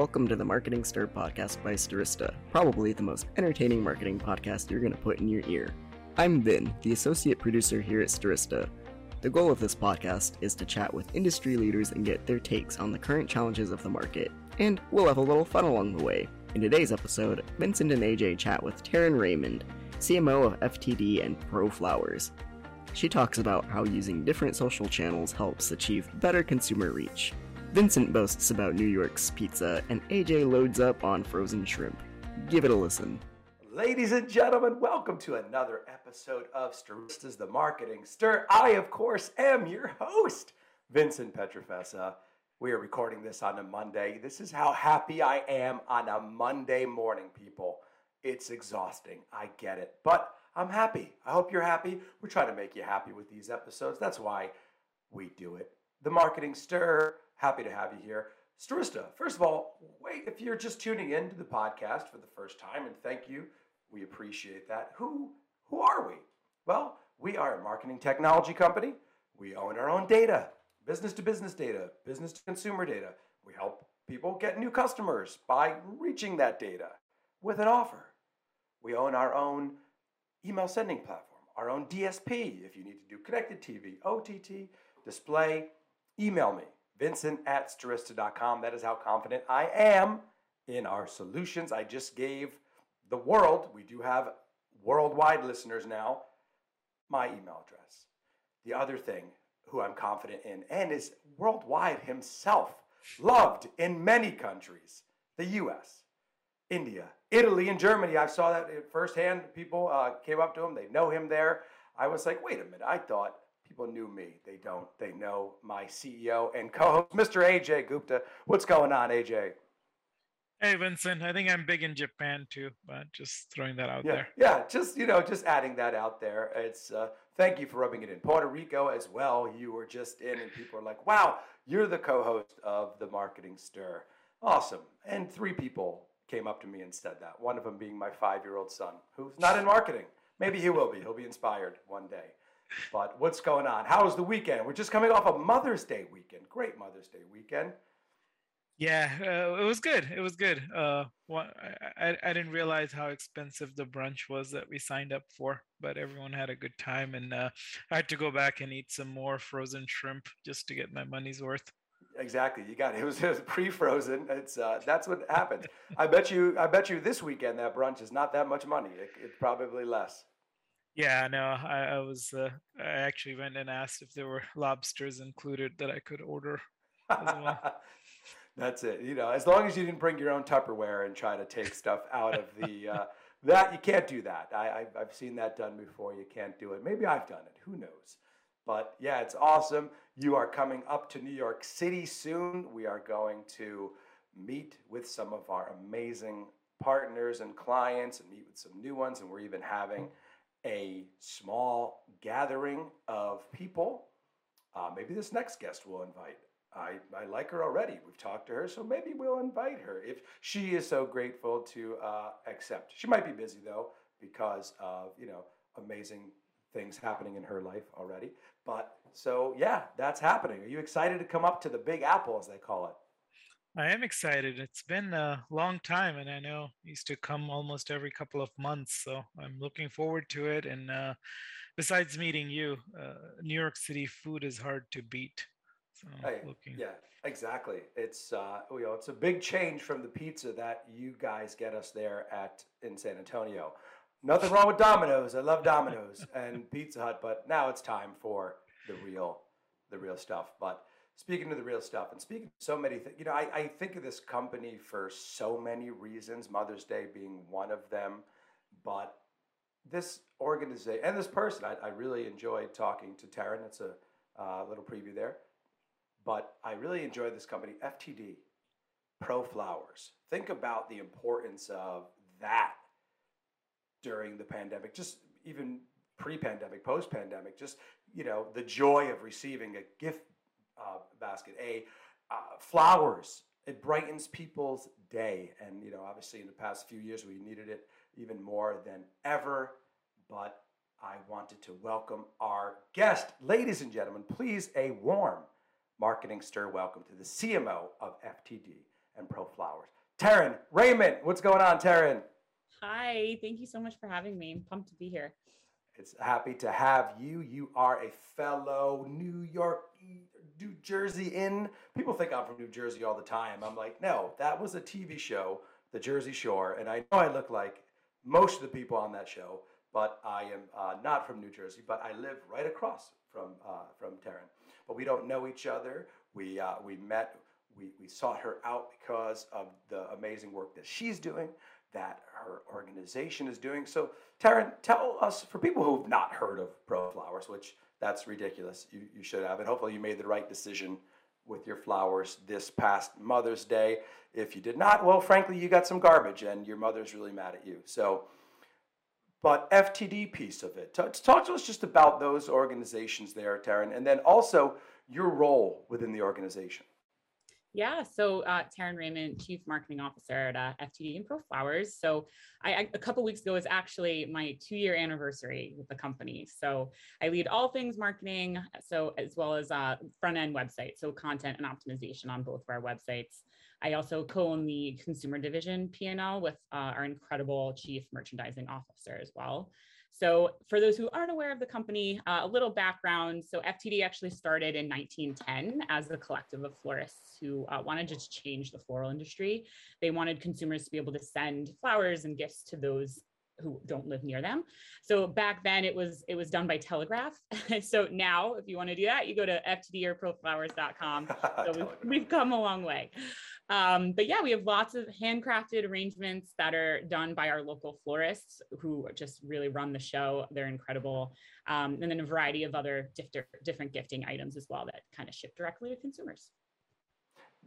Welcome to the Marketing Stir podcast by Stirista, probably the most entertaining marketing podcast you're going to put in your ear. I'm Vin, the associate producer here at Stirista. The goal of this podcast is to chat with industry leaders and get their takes on the current challenges of the market, and we'll have a little fun along the way. In today's episode, Vincent and AJ chat with Taryn Rayment, CMO of FTD and Pro Flowers. She talks about how using different social channels helps achieve better consumer reach. Vincent boasts about New York's pizza, and AJ loads up on frozen shrimp. Give it a listen. Ladies and gentlemen, welcome to another episode of Stirista's The Marketing Stir. I, of course, am your host, Vincent Pietrafesa. We are recording this on a Monday. This is how happy I am on a Monday morning, people. It's exhausting. I get it. But I'm happy. I hope you're happy. We're trying to make you happy with these episodes. That's why we do it. The Marketing Stir, happy to have you here. Stirista, first of all, wait, if you're just tuning in to the podcast for the first time, and thank you, we appreciate that. Who, who are we? Well, we are a marketing technology company. We own our own data, business to business data, business to consumer data. We help people get new customers by reaching that data with an offer. We own our own email sending platform, our own DSP. If you need to do connected TV, OTT, display, email me, vincent at stirista.com. That is how confident I am in our solutions. I just gave the world, we do have worldwide listeners now, my email address. The other thing who I'm confident in and is worldwide himself, loved in many countries, the US, India, Italy, and Germany. I saw that firsthand. People uh, came up to him, they know him there. I was like, wait a minute, I thought people knew me. They don't. They know my CEO and co host, Mr. AJ Gupta. What's going on, AJ? Hey Vincent, I think I'm big in Japan too, but just throwing that out yeah, there. Yeah, just you know, just adding that out there. It's uh, thank you for rubbing it in. Puerto Rico as well. You were just in, and people are like, "Wow, you're the co-host of the Marketing Stir." Awesome. And three people came up to me and said that. One of them being my five-year-old son, who's not in marketing. Maybe he will be. He'll be inspired one day. But what's going on? How was the weekend? We're just coming off a Mother's Day weekend. Great Mother's Day weekend. Yeah, uh, it was good. It was good. Uh, what, I, I didn't realize how expensive the brunch was that we signed up for, but everyone had a good time, and uh, I had to go back and eat some more frozen shrimp just to get my money's worth. Exactly, you got it. It was, it was pre-frozen. It's uh, that's what happens. I bet you. I bet you this weekend that brunch is not that much money. It, it's probably less. Yeah, no, I, I was. Uh, I actually went and asked if there were lobsters included that I could order. Well. That's it. You know, as long as you didn't bring your own Tupperware and try to take stuff out of the uh, that you can't do that. I, I have seen that done before. You can't do it. Maybe I've done it. Who knows? But yeah, it's awesome. You are coming up to New York City soon. We are going to meet with some of our amazing partners and clients and meet with some new ones. And we're even having a small gathering of people. Uh, maybe this next guest will invite. I, I like her already. We've talked to her, so maybe we'll invite her if she is so grateful to uh, accept. She might be busy though because of you know amazing things happening in her life already. But so yeah, that's happening. Are you excited to come up to the Big Apple, as they call it? I am excited. It's been a long time, and I know used to come almost every couple of months. So I'm looking forward to it. And uh, besides meeting you, uh, New York City food is hard to beat. So hey, looking. Yeah, exactly. It's uh, you know it's a big change from the pizza that you guys get us there at in San Antonio. Nothing wrong with Domino's. I love Domino's and Pizza Hut, but now it's time for the real the real stuff. But speaking to the real stuff and speaking so many things, you know, I, I think of this company for so many reasons, Mother's Day being one of them. But this organization and this person, I, I really enjoyed talking to Taryn. It's a uh, little preview there. But I really enjoyed this company, FTD, Pro Flowers. Think about the importance of that during the pandemic, just even pre-pandemic, post-pandemic, just you know the joy of receiving a gift uh, basket, a uh, flowers. It brightens people's day, and you know obviously in the past few years we needed it even more than ever. But I wanted to welcome our guest, ladies and gentlemen. Please a warm marketing stir welcome to the CMO of FTD, and Pro Flowers. Taryn Rayment, what's going on, Taryn? Hi, thank you so much for having me. I'm pumped to be here. It's happy to have you. You are a fellow New York, New Jersey in. People think I'm from New Jersey all the time. I'm like, no, that was a TV show, The Jersey Shore, and I know I look like most of the people on that show, but I am uh, not from New Jersey. But I live right across from uh, from Taryn. But we don't know each other. We uh, we met. We, we sought her out because of the amazing work that she's doing that her organization is doing. So, Taryn, tell us for people who've not heard of Pro Flowers, which that's ridiculous. You, you should have, and hopefully you made the right decision with your flowers this past Mother's Day. If you did not, well, frankly, you got some garbage, and your mother's really mad at you. So, but FTD piece of it. Talk, talk to us just about those organizations there, Taryn, and then also your role within the organization. Yeah, so uh, Taryn Rayment, Chief Marketing Officer at uh, FTD and Pro Flowers. So I, I, a couple weeks ago was actually my two-year anniversary with the company. So I lead all things marketing, so as well as uh, front-end website, so content and optimization on both of our websites. I also co-own the consumer division P&L with uh, our incredible Chief Merchandising Officer as well. So for those who aren't aware of the company, uh, a little background. So FTD actually started in 1910 as a collective of florists who uh, wanted to change the floral industry. They wanted consumers to be able to send flowers and gifts to those who don't live near them. So back then it was it was done by telegraph. so now if you want to do that, you go to ftdorproflowers.com. So we've, we've come a long way. Um, but yeah, we have lots of handcrafted arrangements that are done by our local florists who just really run the show. They're incredible. Um, and then a variety of other different, different gifting items as well that kind of ship directly to consumers.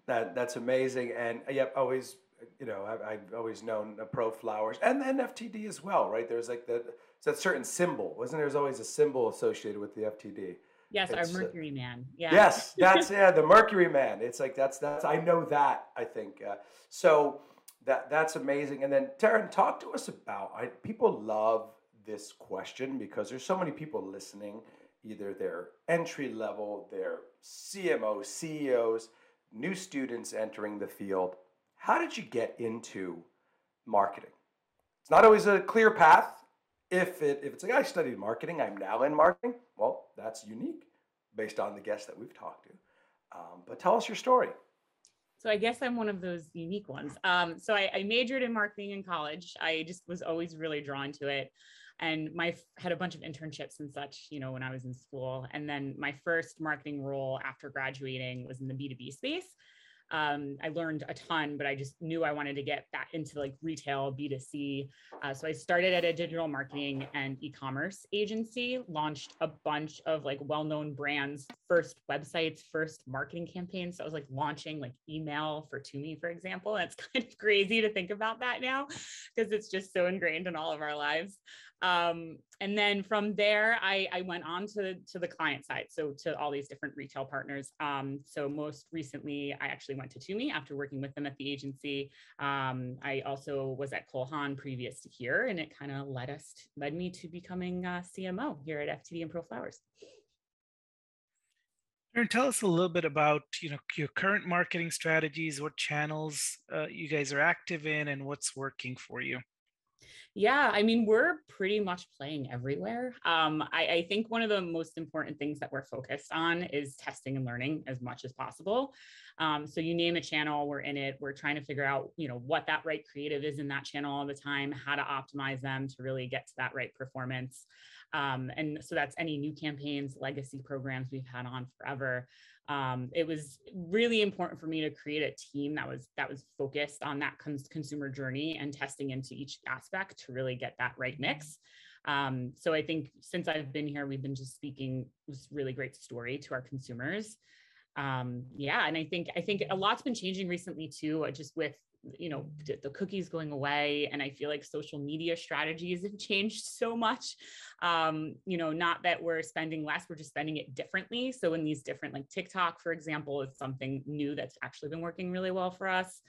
That, that's amazing. And yep, always, you know, I've, I've always known Pro Flowers and then FTD as well, right? There's like that, that certain symbol, wasn't there? There's always a symbol associated with the FTD. Yes, it's, our uh, Mercury Man. Yeah. Yes, that's yeah, the Mercury Man. It's like that's that's I know that I think uh, so that that's amazing. And then Taryn, talk to us about I, people love this question because there's so many people listening. Either they're entry level, they're CMOs, CEOs, new students entering the field. How did you get into marketing? It's not always a clear path if it if it's like I studied marketing, I'm now in marketing. Well, that's unique based on the guests that we've talked to. Um, but tell us your story. So I guess I'm one of those unique ones. Um, so I, I, majored in marketing in college. I just was always really drawn to it, and my had a bunch of internships and such, you know, when I was in school. And then my first marketing role after graduating was in the B2B space um, I learned a ton, but I just knew I wanted to get back into like retail, B2C. Uh, so I started at a digital marketing and e-commerce agency, launched a bunch of like well-known brands, first websites, first marketing campaigns. So I was like launching like email for Tumi, for example. It's kind of crazy to think about that now because it's just so ingrained in all of our lives. Um, and then from there, I, I, went on to, to the client side, so to all these different retail partners. Um, so most recently, I actually went to Tumi after working with them at the agency. Um, I also was at Cole Haan previous to here, and it kind of led us to, led me to becoming a CMO here at FTD and Pro Flowers. Taryn, tell us a little bit about you know your current marketing strategies, what channels uh, you guys are active in, and what's working for you. Yeah, I mean, we're pretty much playing everywhere. Um, I, I, think one of the most important things that we're focused on is testing and learning as much as possible. Um, so you name a channel, we're in it. We're trying to figure out, you know, what that right creative is in that channel all the time, how to optimize them to really get to that right performance. Um, and so that's any new campaigns, legacy programs we've had on forever. Um, it was really important for me to create a team that was that was focused on that cons- consumer journey and testing into each aspect to really get that right mix. Um, so i think since i've been here we've been just speaking this really great story to our consumers. Um, yeah and i think i think a lot's been changing recently too uh, just with you know the cookies going away and i feel like social media strategies have changed so much. Um, you know not that we're spending less we're just spending it differently. So in these different like tiktok for example is something new that's actually been working really well for us.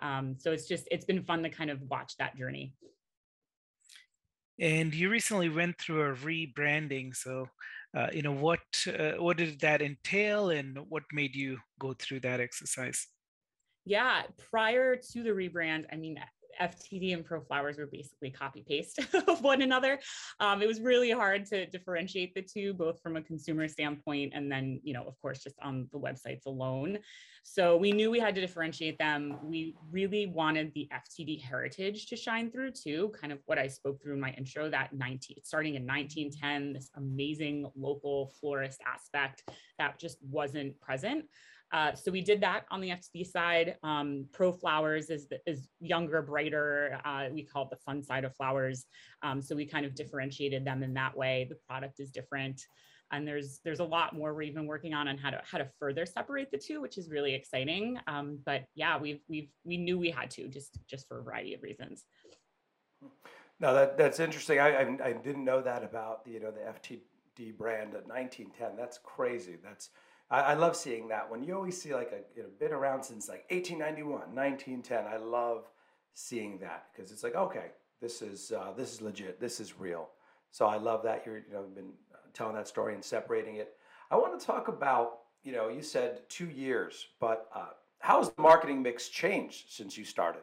Um, so it's just it's been fun to kind of watch that journey. And you recently went through a rebranding. So uh, you know what uh, what did that entail and what made you go through that exercise Yeah, prior to the rebrand, I mean, FTD and Pro Flowers were basically copy paste of one another. Um, it was really hard to differentiate the two, both from a consumer standpoint and then, you know, of course, just on the websites alone. So we knew we had to differentiate them. We really wanted the FTD heritage to shine through too, kind of what I spoke through in my intro, that 19, starting in 1910, this amazing local florist aspect that just wasn't present. Uh, so we did that on the FTD side. Um, Pro Flowers is, is younger, brighter. Uh, we call it the fun side of flowers. Um, so we kind of differentiated them in that way. The product is different. And there's there's a lot more we're even working on on how to how to further separate the two, which is really exciting. Um, but yeah, we've we've we knew we had to just just for a variety of reasons. No, that that's interesting. I, I, I didn't know that about the you know the FTD brand at 1910. That's crazy. That's I, I love seeing that one. You always see like a you know, been around since like 1891, 1910. I love seeing that because it's like okay, this is uh, this is legit. This is real. So I love that you're you know been uh, telling that story and separating it. I want to talk about you know you said two years, but uh, how has the marketing mix changed since you started?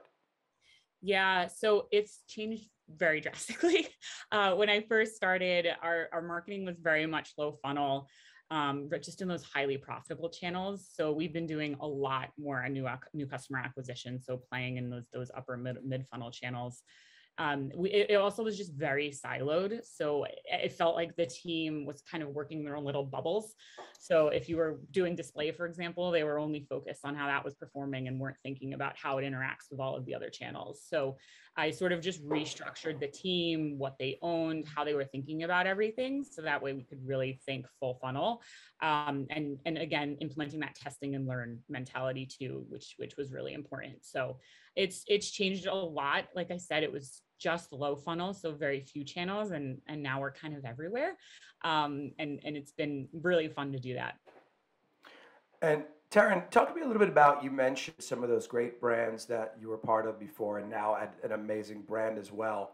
Yeah, so it's changed very drastically. Uh, when I first started, our, our marketing was very much low funnel um, just in those highly profitable channels. So we've been doing a lot more new new customer acquisition. So playing in those those upper mid mid funnel channels um, we, it, also was just very siloed. So it felt like the team was kind of working their own little bubbles. So if you were doing display, for example, they were only focused on how that was performing and weren't thinking about how it interacts with all of the other channels. So I sort of just restructured the team, what they owned, how they were thinking about everything. So that way we could really think full funnel. Um, and, and again, implementing that testing and learn mentality too, which, which was really important. So it's, it's changed a lot. Like I said, it was just low funnel, so very few channels, and and now we're kind of everywhere, um, and and it's been really fun to do that. And Taryn, talk to me a little bit about you mentioned some of those great brands that you were part of before, and now at an amazing brand as well.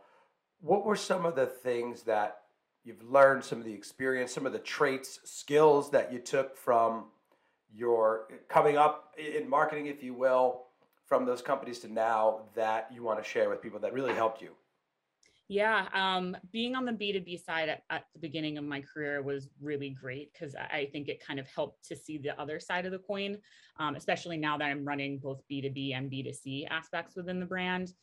What were some of the things that you've learned, some of the experience, some of the traits, skills that you took from your coming up in marketing, if you will, from those companies to now that you want to share with people that really helped you? Yeah, um, being on the B2B side at, at, the beginning of my career was really great because I think it kind of helped to see the other side of the coin, um, especially now that I'm running both B2B and B2C aspects within the brand.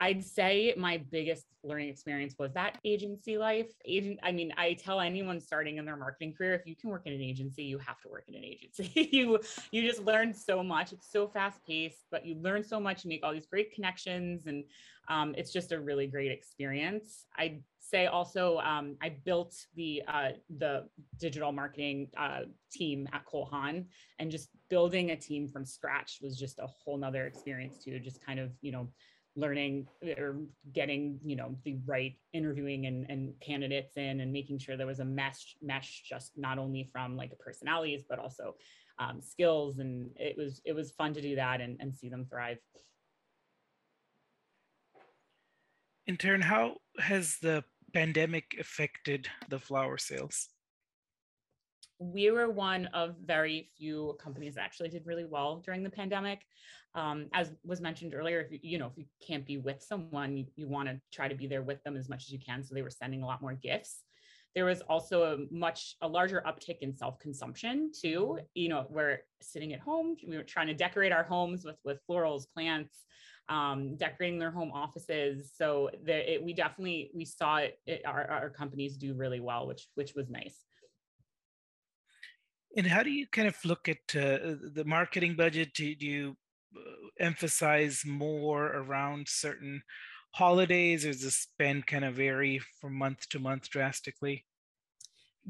I'd say my biggest learning experience was that agency life. Agent, I mean, I tell anyone starting in their marketing career, if you can work in an agency, you have to work in an agency. you you just learn so much. It's so fast paced, but you learn so much. You make all these great connections, and um, it's just a really great experience. I'd say also um, I built the uh, the digital marketing uh, team at Cole Haan, and just building a team from scratch was just a whole nother experience too. Just kind of you know learning or getting you know the right interviewing and, and candidates in and making sure there was a mesh mesh just not only from like personalities but also um, skills. And it was it was fun to do that and, and see them thrive. Taryn how has the pandemic affected the flower sales? We were one of very few companies that actually did really well during the pandemic. Um, as was mentioned earlier, if you, you know if you can't be with someone, you, you want to try to be there with them as much as you can. So they were sending a lot more gifts. There was also a much a larger uptick in self-consumption too. You know, we're sitting at home, we were trying to decorate our homes with with florals, plants, um, decorating their home offices. So the, it, we definitely we saw it, it our, our companies do really well, which which was nice. And how do you kind of look at uh, the marketing budget? Do, do you emphasize more around certain holidays, or does the spend kind of vary from month to month drastically?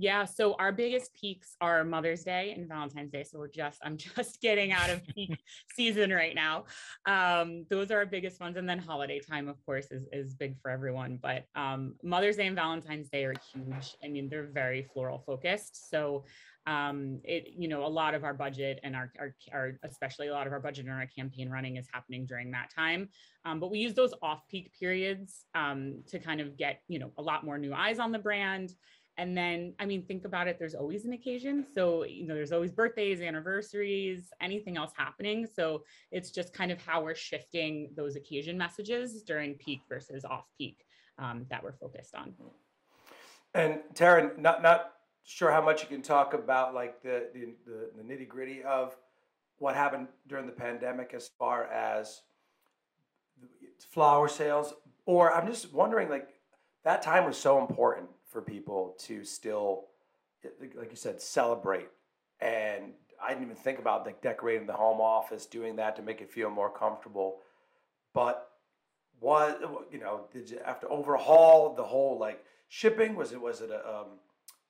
Yeah, so our biggest peaks are Mother's Day and Valentine's Day. So we're just, I'm just getting out of peak season right now. Um, those are our biggest ones. And then holiday time, of course, is, is big for everyone. But um, Mother's Day and Valentine's Day are huge. I mean, they're very floral focused. So um, it, you know, a lot of our budget and our, our, our, especially a lot of our budget and our campaign running is happening during that time. Um, but we use those off peak periods um, to kind of get, you know, a lot more new eyes on the brand and then, I mean, think about it, there's always an occasion. So, you know, there's always birthdays, anniversaries, anything else happening. So it's just kind of how we're shifting those occasion messages during peak versus off peak um, that we're focused on. And Taryn, not not sure how much you can talk about like the the, the, the nitty gritty of what happened during the pandemic as far as flower sales, or I'm just wondering like that time was so important for people to still, like you said, celebrate. And I didn't even think about like decorating the home office, doing that to make it feel more comfortable. But what you know, did you have to overhaul the whole like shipping? Was it was it a, um,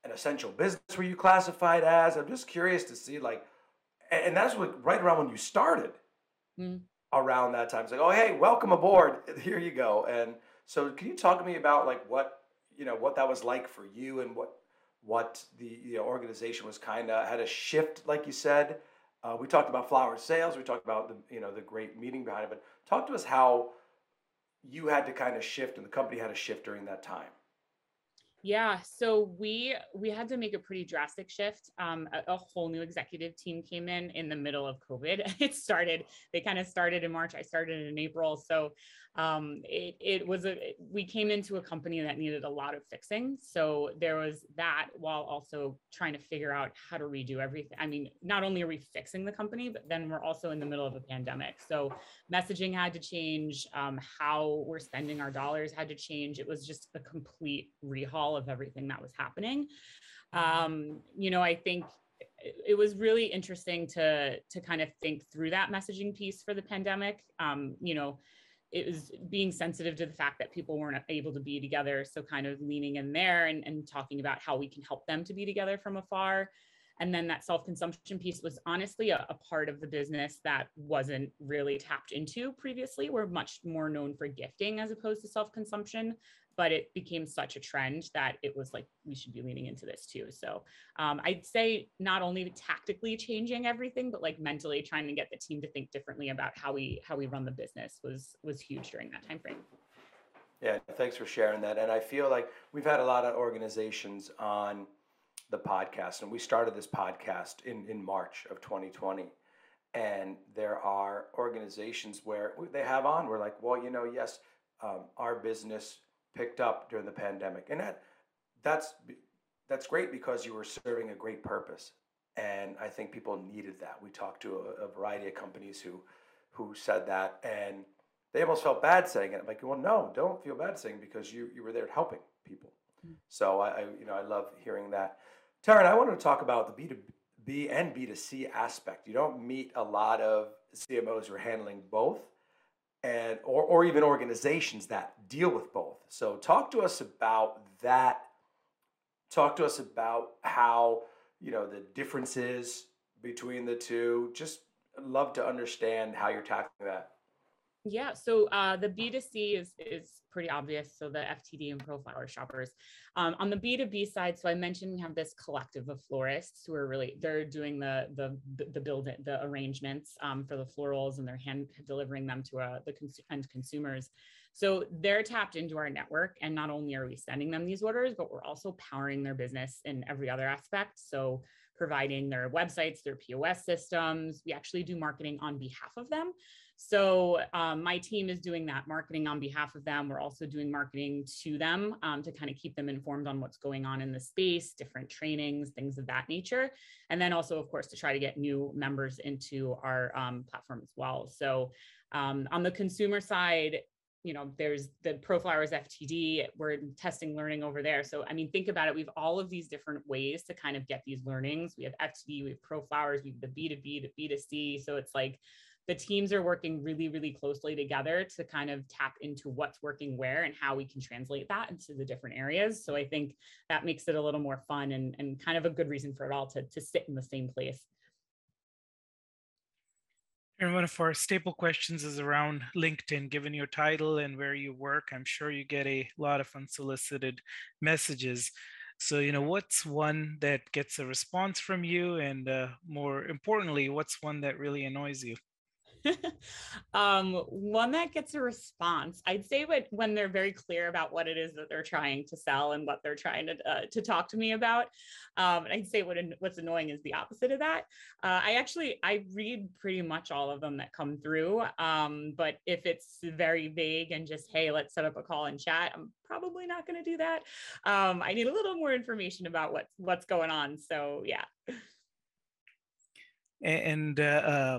an essential business were you classified as? I'm just curious to see like, and that's what right around when you started. Mm. Around that time, it's like, oh hey, welcome aboard. Here you go. And so, can you talk to me about like what you know what that was like for you and what what the know, organization was kind of had a shift, like you said. Uh, we talked about flower sales. We talked about the you know the great meeting behind it. But talk to us how you had to kind of shift and the company had to shift during that time. Yeah, so we we had to make a pretty drastic shift. Um, a, a, whole new executive team came in in the middle of COVID. It started. They kind of started in March. I started in April. So um, it it was a we came into a company that needed a lot of fixing. So there was that while also trying to figure out how to redo everything. I mean, not only are we fixing the company, but then we're also in the middle of a pandemic. So messaging had to change. Um, how we're spending our dollars had to change. It was just a complete rehaul of everything that was happening. Um, you know, I think it was really interesting to to kind of think through that messaging piece for the pandemic. Um, you know, it was being sensitive to the fact that people weren't able to be together. So kind of leaning in there and, and talking about how we can help them to be together from afar. And then that self consumption piece was honestly a, a, part of the business that wasn't really tapped into previously. We're much more known for gifting as opposed to self consumption but it became such a trend that it was like we should be leaning into this too. So um, i'd say not only tactically changing everything but like mentally trying to get the team to think differently about how we how we run the business was was huge during that time frame yeah thanks for sharing that. And i feel like we've had a lot of organizations on the podcast and we started this podcast in in march of 2020 and there are organizations where they have on we're like well you know yes um, our business picked up during the pandemic, and that that's that's great because you were serving a great purpose, and I think people needed that. We talked to a, a variety of companies who who said that, and they almost felt bad saying it. I'm like, well, no, don't feel bad saying it because you you were there helping people. Mm-hmm. So I, I, you know I love hearing that. Taryn, I wanted to talk about the B two B and B two C aspect. You don't meet a lot of CMOs who are handling both and or, or even organizations that deal with both. So talk to us about that. Talk to us about how you know the differences between the two. Just love to understand how you're tackling that. Yeah, so uh, the B2C is is pretty obvious. So the FTD and ProFlower shoppers. Um, on the B2B side, so I mentioned we have this collective of florists who are really they're doing the the the build the arrangements um, for the florals and they're hand delivering them to uh, the cons- end consumers. So they're tapped into our network, and not only are we sending them these orders, but we're also powering their business in every other aspect. So providing their websites, their POS systems. We actually do marketing on behalf of them. So um, my team is doing that marketing on behalf of them. We're also doing marketing to them um, to kind of keep them informed on what's going on in the space, different trainings, things of that nature. And then also, of course, to try to get new members into our um, platform as well. So um, on the consumer side, you know, there's the ProFlowers FTD, we're testing learning over there. So, I mean, think about it. We have all of these different ways to kind of get these learnings. We have FTD, we have ProFlowers, we have the B2B, the B2C. So it's like the teams are working really, really closely together to kind of tap into what's working where and how we can translate that into the different areas. So I think that makes it a little more fun and, and kind of a good reason for it all to, to sit in the same place. And one of our staple questions is around LinkedIn. Given your title and where you work, I'm sure you get a lot of unsolicited messages. So, you know, what's one that gets a response from you? And uh, more importantly, what's one that really annoys you? um, one that gets a response. I'd say what, when they're very clear about what it is that they're trying to sell and what they're trying to uh, to talk to me about. Um, and I'd say what what's annoying is the opposite of that. Uh, I actually I read pretty much all of them that come through. Um, but if it's very vague and just hey, let's set up a call and chat, I'm probably not going to do that. Um, I need a little more information about what's what's going on. So yeah and uh, uh,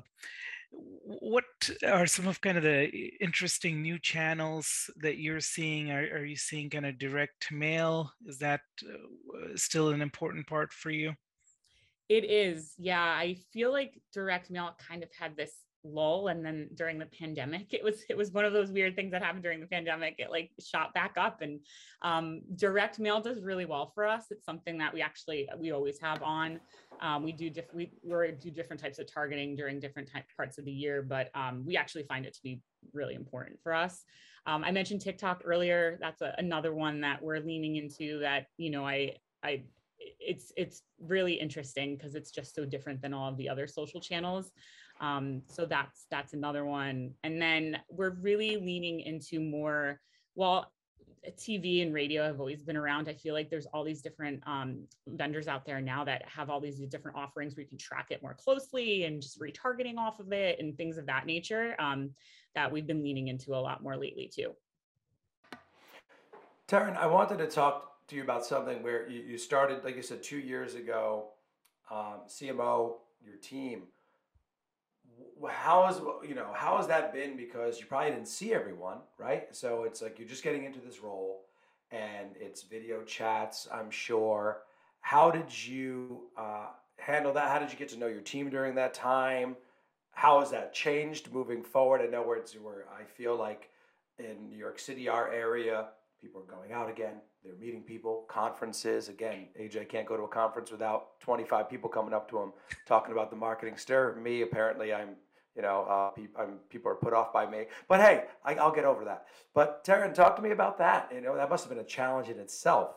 what are some of kind of the interesting new channels that you're seeing? Are, are you seeing kind of direct mail? Is that uh, still an important part for you? It is yeah. I feel like direct mail kind of had this lull and then during the pandemic it was it was one of those weird things that happened during the pandemic it like shot back up and um, direct mail does really well for us. It's something that we actually we always have on. Um, we do different we we do different types of targeting during different type, parts of the year but um, we actually find it to be really important for us. Um, i mentioned tiktok earlier. That's a, another one that we're leaning into that you know i i it's it's really interesting because it's just so different than all of the other social channels um, so that's that's another one. And then we're really leaning into more, well, TV and radio have always been around. I feel like there's all these different um, vendors out there now that have all these different offerings where you can track it more closely and just retargeting off of it and things of that nature um, that we've been leaning into a lot more lately too. Taryn, I wanted to talk to you about something where you, you started, like you said, two years ago, um, CMO, your team how is you know how has that been because you probably didn't see everyone right? So it's like you're just getting into this role and it's video chats i'm sure. How did you uh, handle that? How did you get to know your team during that time? How has that changed moving forward? I know where it's where i feel like in new york city our area people are going out again they're meeting people conferences. Again aj can't go to a conference without 25 people coming up to him talking about the marketing. Stir me apparently i'm you know, uh, pe- people are put off by me. But hey, I, will get over that. But Taryn, talk to me about that. You know, that must have been a challenge in itself.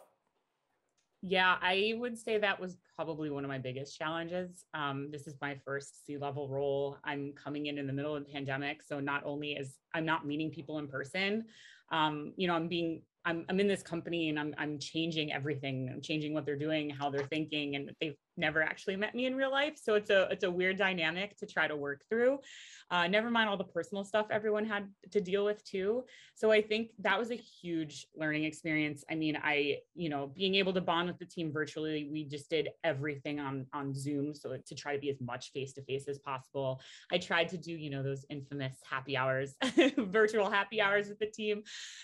Yeah, I would say that was probably one of my biggest challenges. Um, this is my first C level role. I'm coming in in the middle of the pandemic, so not only is I'm not meeting people in person, um, you know, I'm being I'm, I'm in this company and I'm, I'm changing everything. I'm changing what they're doing, how they're thinking, and they've never actually met me in real life. So it's a it's a weird dynamic to try to work through. Uh, never mind all the personal stuff everyone had to deal with too. So I think that was a huge learning experience. I mean, I you know being able to bond with the team virtually, we just did everything on on Zoom, so to try to be as much face to face as possible. I tried to do you know those infamous happy hours, virtual happy hours with the team,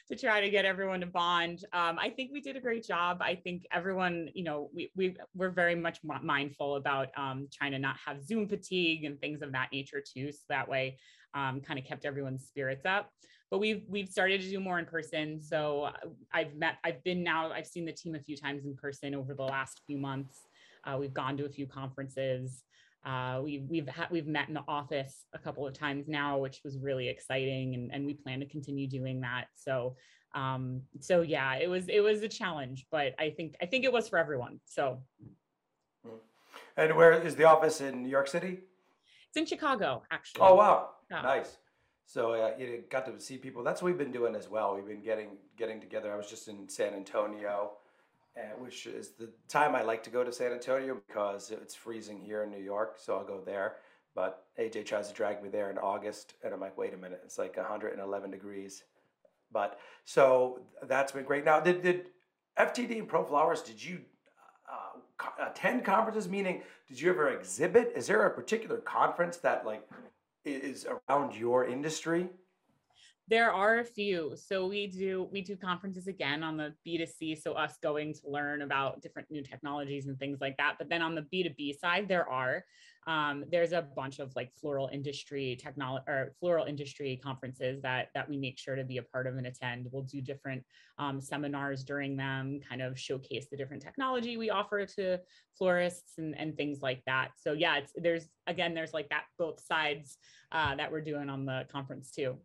to try to get everyone to bond. Um, I think we did a great job. I think everyone you know we we we're very much mindful about um, trying to not have Zoom fatigue and things of that nature too. So that way, um, kind of kept everyone's spirits up. But we've we've started to do more in person. So uh, I've met, I've been now, I've seen the team a few times in person over the last few months. Uh, we've gone to a few conferences. Uh, we've we've we've met in the office a couple of times now, which was really exciting, and, and we plan to continue doing that. So um, so yeah, it was it was a challenge, but I think I think it was for everyone. So and where is the office in New York City? It's in Chicago, actually. Oh wow, nice. So uh, you got to see people. That's what we've been doing as well. We've been getting getting together. I was just in San Antonio, uh, which is the time I like to go to San Antonio because it's freezing here in New York. So I'll go there. But AJ tries to drag me there in August, and I'm like, wait a minute, it's like 111 degrees. But so that's been great. Now, did did FTD and Pro Flowers? Did you attend conferences? Meaning, did you ever exhibit? Is there a particular conference that like is around your industry? There are a few. So we do we do conferences again on the B2C, so us going to learn about different new technologies and things like that. But then on the B2B side, there are um, there's a bunch of like floral industry technology or floral industry conferences that that we make sure to be a part of and attend. We'll do different um, seminars during them, kind of showcase the different technology we offer to florists and, and things like that. So yeah, it's there's again there's like that both sides uh, that we're doing on the conference too.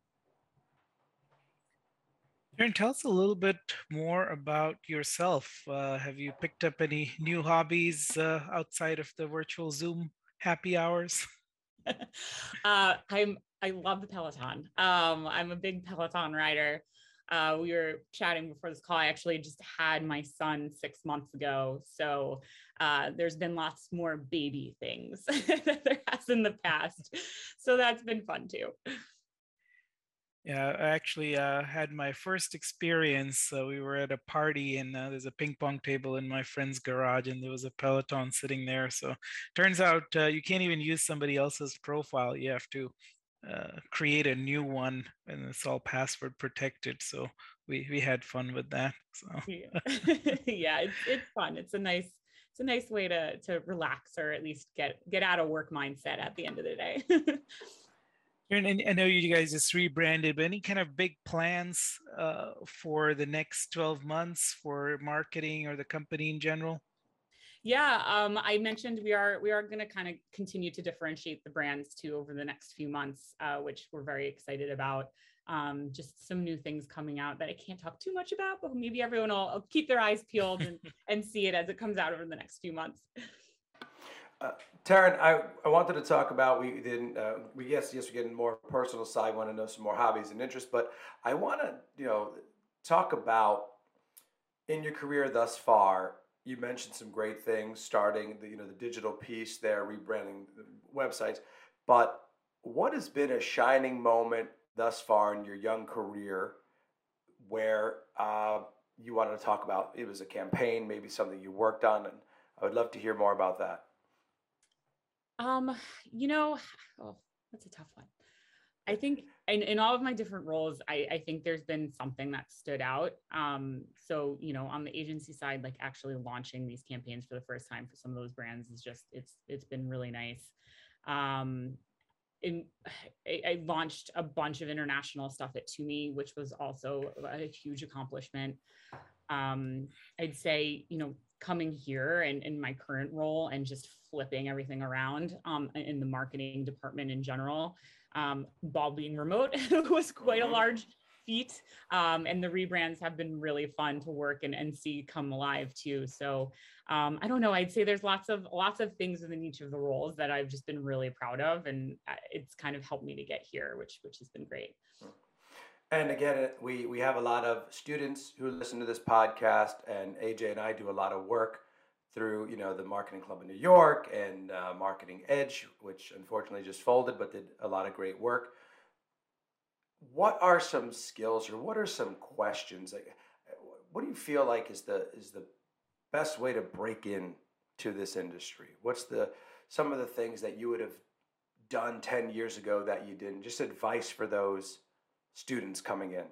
Taryn, tell us a little bit more about yourself. Uh, have you picked up any new hobbies uh, outside of the virtual Zoom happy hours? uh, I'm I love the Peloton. Um, I'm a big Peloton rider. Uh, we were chatting before this call. I actually just had my son six months ago. So uh, there's been lots more baby things that there has in the past. So that's been fun too. Yeah, I actually uh, had my first experience. Uh, we were at a party, and uh, there's a ping pong table in my friend's garage, and there was a Peloton sitting there. So turns out uh, you can't even use somebody else's profile. You have to uh, create a new one, and it's all password protected. So we we had fun with that. So yeah, yeah it's it's fun. It's a nice it's a nice way to to relax or at least get get out of work mindset at the end of the day. And I know you guys just rebranded, but any kind of big plans uh, for the next 12 months for marketing or the company in general? Yeah, um, I mentioned we are we are going to kind of continue to differentiate the brands too over the next few months, uh, which we're very excited about. Um, just some new things coming out that I can't talk too much about, but maybe everyone will, will keep their eyes peeled and, and see it as it comes out over the next few months. Uh, Taryn, I, I wanted to talk about we didn't uh, we yes yes we're getting more personal side. Want to know some more hobbies and interests, but I want to you know talk about in your career thus far. You mentioned some great things, starting the you know the digital piece there, rebranding websites. But what has been a shining moment thus far in your young career where uh, you wanted to talk about? It was a campaign, maybe something you worked on, and I would love to hear more about that. Um, you know, oh, that's a tough one. I think in, in all of my different roles, I, I think there's been something that stood out. Um, so, you know, on the agency side, like actually launching these campaigns for the first time for some of those brands is just, it's, it's been really nice. Um, in, I, I launched a bunch of international stuff at Tumi, which was also a huge accomplishment. Um, I'd say, you know, coming here and in my current role and just flipping everything around um, in the marketing department in general. Um, while being remote was quite a mm-hmm. large feat. Um, and the rebrands have been really fun to work and, and see come alive too. So um, I don't know. I'd say there's lots of lots of things within each of the roles that I've just been really proud of, and uh, it's kind of helped me to get here, which which has been great. And again, we we have a lot of students who listen to this podcast, and AJ and I do a lot of work through you know the marketing club in new york and uh, marketing edge which unfortunately just folded but did a lot of great work. What are some skills or what are some questions like what do you feel like is the is the best way to break in to this industry? What's the some of the things that you would have done 10 years ago that you didn't? Just advice for those students coming in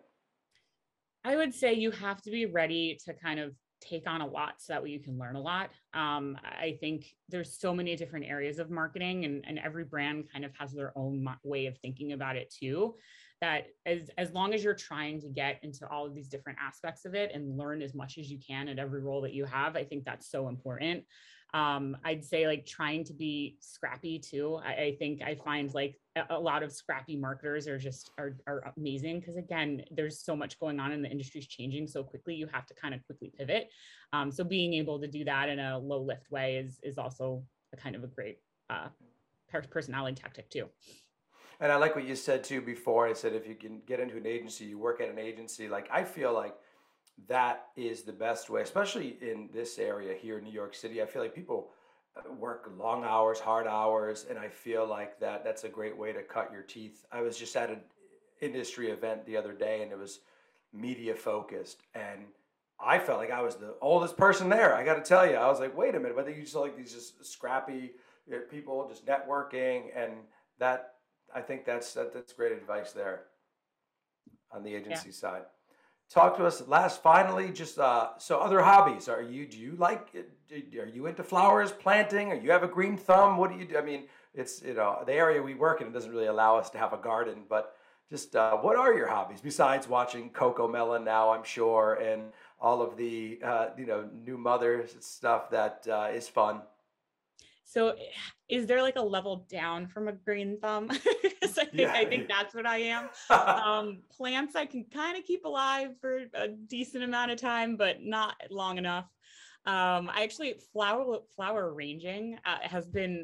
i would say you have to be ready to kind of take on a lot so that way you can learn a lot. Um, I think there's so many different areas of marketing and, and every brand kind of has their own way of thinking about it too. That as, as long as you're trying to get into all of these different aspects of it and learn as much as you can at every role that you have, I think that's so important um, I'd say like trying to be scrappy too. I, I think I find like a, a, lot of scrappy marketers are just are, are amazing because again, there's so much going on and the industry's changing so quickly. You have to kind of quickly pivot. Um, so being able to do that in a low lift way is is also a kind of a great uh, personality tactic too. And I like what you said too before. I said if you can get into an agency, you work at an agency. Like I feel like that is the best way, especially in this area here in New York City. I feel like people uh, work long hours, hard hours, and I feel like that that's a great way to cut your teeth. I was just at an industry event the other day, and it was media focused, and I felt like I was the oldest person there. I got to tell you, I was like, wait a minute, but you saw like these just scrappy uh, people just networking, and that I think that's that, that's great advice there on the agency yeah. side talk to us. Last finally just uh, so other hobbies are you do you like are you into flowers planting? Or you have a green thumb? What do you do? I mean it's you know the area we work in it doesn't really allow us to have a garden but just uh, what are your hobbies besides watching CoComelon now i'm sure and all of the uh, you know new mothers stuff that uh, is fun so is there like a level down from a green thumb? I, think, yeah. I think that's what I am. um, plants I can kind of keep alive for a decent amount of time, but not long enough. Um, I actually flower flower arranging uh, has been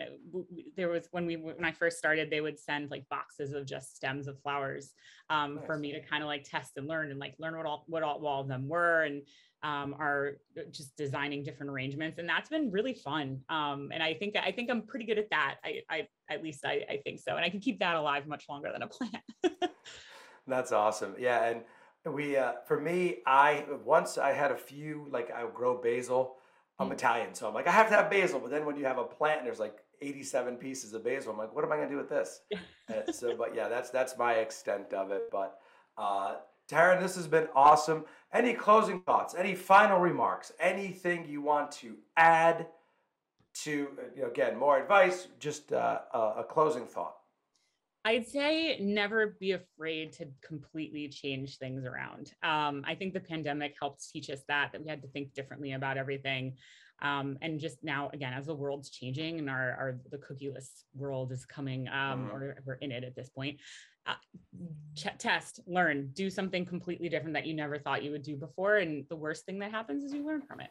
there was when we when I first started they would send like boxes of just stems of flowers um, nice. for me to kind of like test and learn and like learn what all what all, all of them were and um, are just designing different arrangements and that's been really fun um, and I think I think I'm pretty good at that I, I at least I, I think so and I can keep that alive much longer than a plant. that's awesome yeah and we uh, for me i once i had a few like i grow basil i'm mm. italian so i'm like i have to have basil but then when you have a plant and there's like 87 pieces of basil i'm like what am i going to do with this so but yeah that's that's my extent of it but uh Taryn, this has been awesome. Any closing thoughts? Any final remarks? Anything you want to add to, uh, you know, again, more advice? Just uh, a closing thought. I'd say never be afraid to completely change things around. Um, I think the pandemic helped teach us that that we had to think differently about everything. Um, and just now, again, as the world's changing and our, our the cookieless world is coming, um, mm-hmm. or we're in it at this point, uh, ch- test, learn, do something completely different that you never thought you would do before. And the worst thing that happens is you learn from it.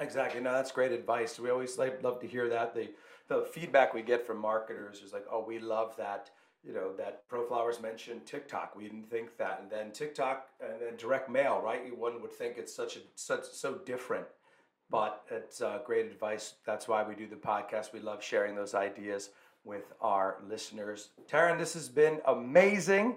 Exactly. No, that's great advice. We always like, love to hear that. The the feedback we get from marketers is like, oh, we love that. You know that ProFlowers mentioned TikTok. We didn't think that, and then TikTok and then direct mail, right? One would think it's such a such so different, but it's uh, great advice. That's why we do the podcast. We love sharing those ideas with our listeners. Taryn, this has been amazing.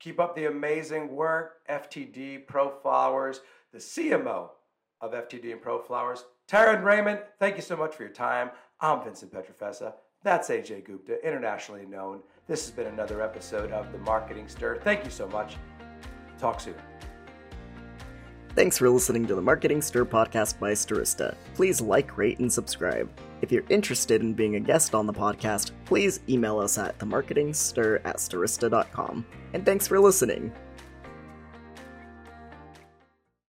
Keep up the amazing work. FTD ProFlowers, the CMO of FTD and ProFlowers. and Rayment, thank you so much for your time. I'm Vincent Pietrafesa. That's Ajay Gupta, internationally known. This has been another episode of The Marketing Stir. Thank you so much. Talk soon. Thanks for listening to the Marketing Stir podcast by Stirista. Please like, rate, and subscribe. If you're interested in being a guest on the podcast, please email us at themarketingstir at stirista.com. And thanks for listening.